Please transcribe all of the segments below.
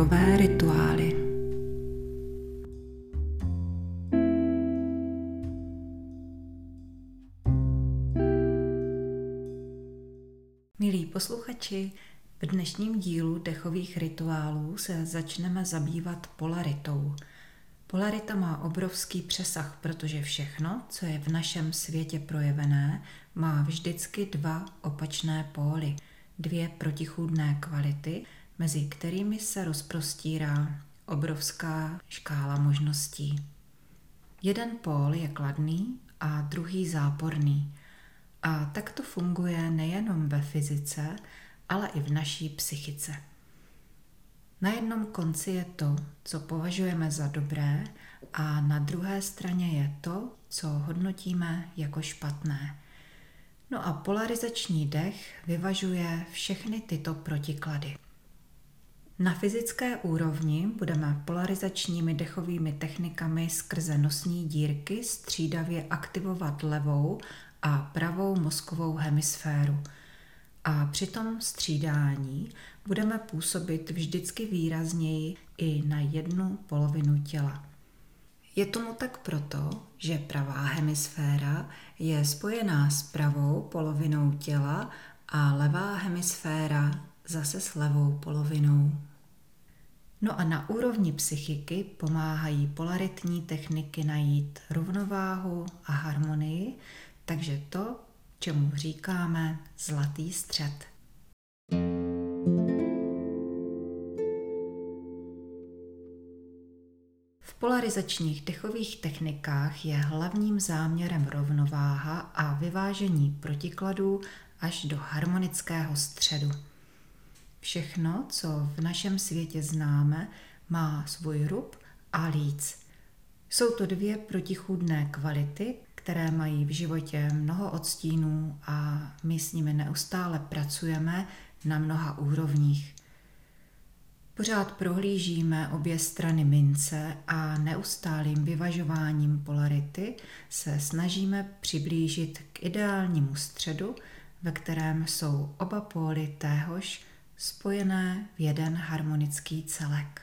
dechové rituály. Milí posluchači, v dnešním dílu dechových rituálů se začneme zabývat polaritou. Polarita má obrovský přesah, protože všechno, co je v našem světě projevené, má vždycky dva opačné póly, dvě protichůdné kvality, mezi kterými se rozprostírá obrovská škála možností. Jeden pól je kladný a druhý záporný. A tak to funguje nejenom ve fyzice, ale i v naší psychice. Na jednom konci je to, co považujeme za dobré, a na druhé straně je to, co hodnotíme jako špatné. No a polarizační dech vyvažuje všechny tyto protiklady. Na fyzické úrovni budeme polarizačními dechovými technikami skrze nosní dírky střídavě aktivovat levou a pravou mozkovou hemisféru. A při tom střídání budeme působit vždycky výrazněji i na jednu polovinu těla. Je tomu tak proto, že pravá hemisféra je spojená s pravou polovinou těla a levá hemisféra zase s levou polovinou. No a na úrovni psychiky pomáhají polaritní techniky najít rovnováhu a harmonii, takže to, čemu říkáme zlatý střed. V polarizačních dechových technikách je hlavním záměrem rovnováha a vyvážení protikladů až do harmonického středu. Všechno, co v našem světě známe, má svůj rub a líc. Jsou to dvě protichůdné kvality, které mají v životě mnoho odstínů a my s nimi neustále pracujeme na mnoha úrovních. Pořád prohlížíme obě strany mince a neustálým vyvažováním polarity se snažíme přiblížit k ideálnímu středu, ve kterém jsou oba póly téhož spojené v jeden harmonický celek.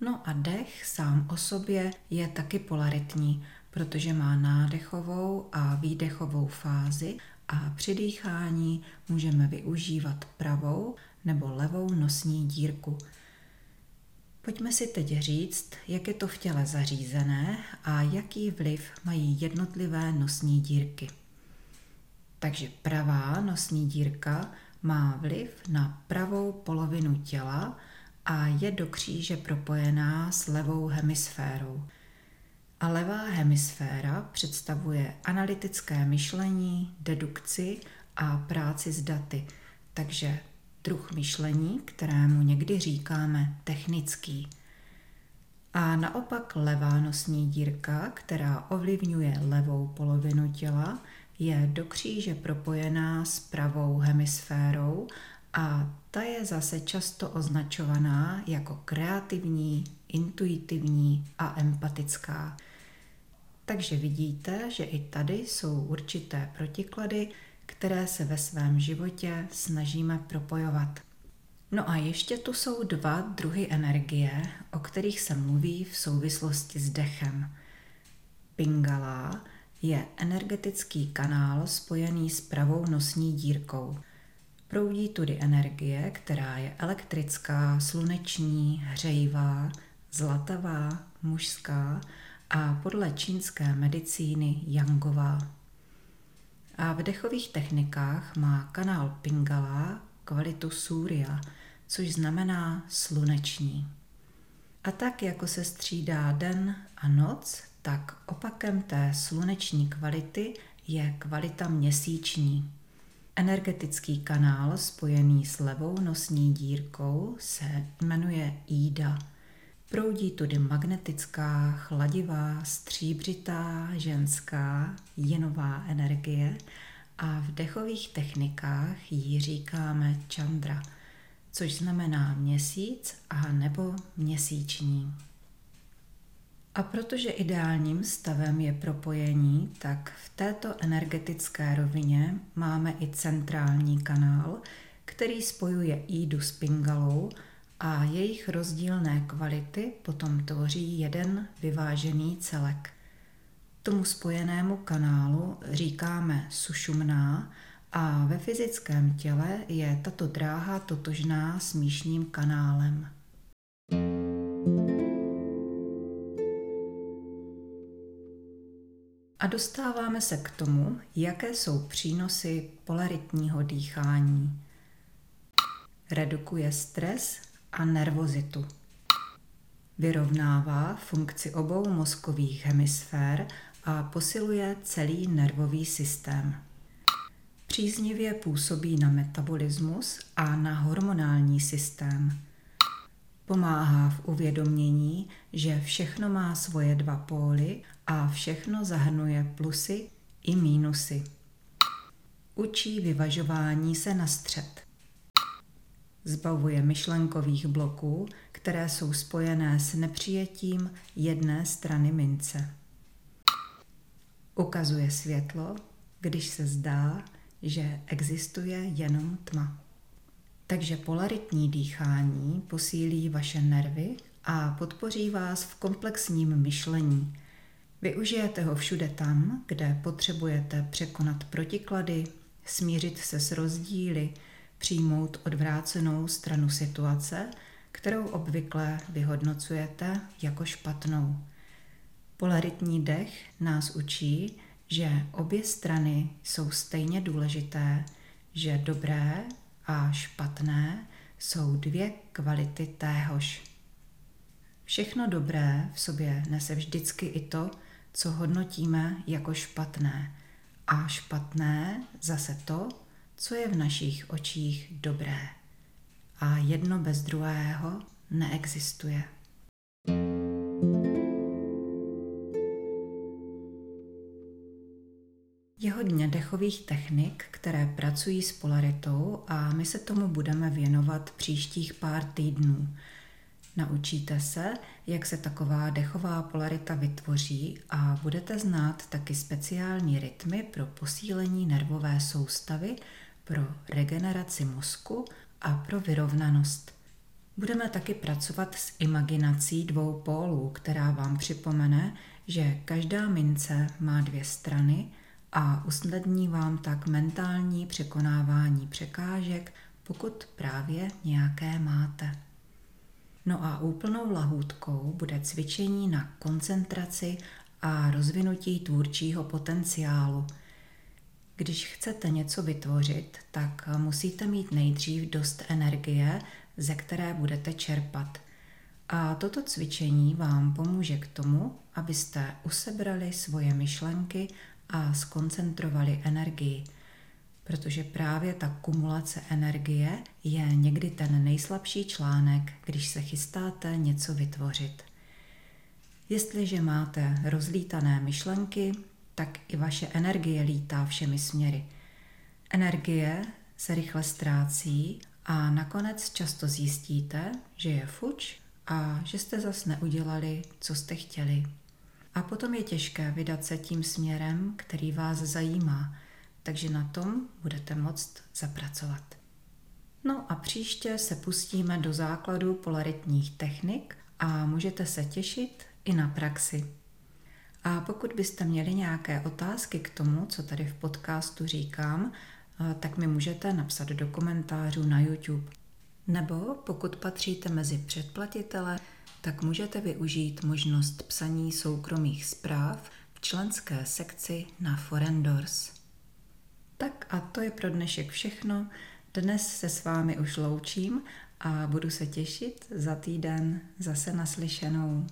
No a dech sám o sobě je taky polaritní, protože má nádechovou a výdechovou fázi a při dýchání můžeme využívat pravou nebo levou nosní dírku. Pojďme si teď říct, jak je to v těle zařízené a jaký vliv mají jednotlivé nosní dírky. Takže pravá nosní dírka má vliv na pravou polovinu těla a je do kříže propojená s levou hemisférou. A levá hemisféra představuje analytické myšlení, dedukci a práci s daty, takže druh myšlení, kterému někdy říkáme technický. A naopak levá nosní dírka, která ovlivňuje levou polovinu těla, je do kříže propojená s pravou hemisférou a ta je zase často označovaná jako kreativní, intuitivní a empatická. Takže vidíte, že i tady jsou určité protiklady, které se ve svém životě snažíme propojovat. No a ještě tu jsou dva druhy energie, o kterých se mluví v souvislosti s dechem. Pingala je energetický kanál spojený s pravou nosní dírkou. Proudí tudy energie, která je elektrická, sluneční, hřejivá, zlatavá, mužská a podle čínské medicíny yangová. A v dechových technikách má kanál Pingala kvalitu Surya, což znamená sluneční. A tak, jako se střídá den a noc, tak opakem té sluneční kvality je kvalita měsíční. Energetický kanál spojený s levou nosní dírkou se jmenuje Ida. Proudí tudy magnetická, chladivá, stříbřitá, ženská, jinová energie a v dechových technikách ji říkáme Chandra, což znamená měsíc a nebo měsíční. A protože ideálním stavem je propojení, tak v této energetické rovině máme i centrální kanál, který spojuje Ídu s Pingalou a jejich rozdílné kvality potom tvoří jeden vyvážený celek. Tomu spojenému kanálu říkáme sušumná a ve fyzickém těle je tato dráha totožná s míšním kanálem. A dostáváme se k tomu, jaké jsou přínosy polaritního dýchání. Redukuje stres a nervozitu. Vyrovnává funkci obou mozkových hemisfér a posiluje celý nervový systém. Příznivě působí na metabolismus a na hormonální systém. Pomáhá v uvědomění, že všechno má svoje dva póly a všechno zahrnuje plusy i mínusy. Učí vyvažování se na střed. Zbavuje myšlenkových bloků, které jsou spojené s nepřijetím jedné strany mince. Ukazuje světlo, když se zdá, že existuje jenom tma. Takže polaritní dýchání posílí vaše nervy a podpoří vás v komplexním myšlení. Využijete ho všude tam, kde potřebujete překonat protiklady, smířit se s rozdíly, přijmout odvrácenou stranu situace, kterou obvykle vyhodnocujete jako špatnou. Polaritní dech nás učí, že obě strany jsou stejně důležité, že dobré a špatné jsou dvě kvality téhož. Všechno dobré v sobě nese vždycky i to, co hodnotíme jako špatné, a špatné zase to, co je v našich očích dobré. A jedno bez druhého neexistuje. Je hodně dechových technik, které pracují s polaritou a my se tomu budeme věnovat příštích pár týdnů. Naučíte se, jak se taková dechová polarita vytvoří a budete znát taky speciální rytmy pro posílení nervové soustavy, pro regeneraci mozku a pro vyrovnanost. Budeme taky pracovat s imaginací dvou pólů, která vám připomene, že každá mince má dvě strany – a usnadní vám tak mentální překonávání překážek, pokud právě nějaké máte. No a úplnou lahůdkou bude cvičení na koncentraci a rozvinutí tvůrčího potenciálu. Když chcete něco vytvořit, tak musíte mít nejdřív dost energie, ze které budete čerpat. A toto cvičení vám pomůže k tomu, abyste usebrali svoje myšlenky a skoncentrovali energii, protože právě ta kumulace energie je někdy ten nejslabší článek, když se chystáte něco vytvořit. Jestliže máte rozlítané myšlenky, tak i vaše energie lítá všemi směry. Energie se rychle ztrácí a nakonec často zjistíte, že je fuč a že jste zas neudělali, co jste chtěli. A potom je těžké vydat se tím směrem, který vás zajímá, takže na tom budete moct zapracovat. No a příště se pustíme do základu polaritních technik a můžete se těšit i na praxi. A pokud byste měli nějaké otázky k tomu, co tady v podcastu říkám, eh, tak mi můžete napsat do komentářů na YouTube. Nebo pokud patříte mezi předplatitele, tak můžete využít možnost psaní soukromých zpráv v členské sekci na Forendors. A to je pro dnešek všechno. Dnes se s vámi už loučím a budu se těšit za týden zase naslyšenou.